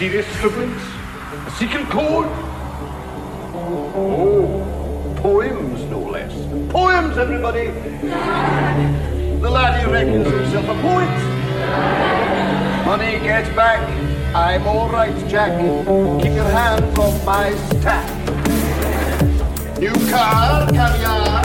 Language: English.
mysterious scribblings? A secret code? Oh, poems, no less. Poems, everybody! The lad who reckons himself a poet. Money gets back. I'm all right, Jack. Keep your hands off my stack. New car, caviar,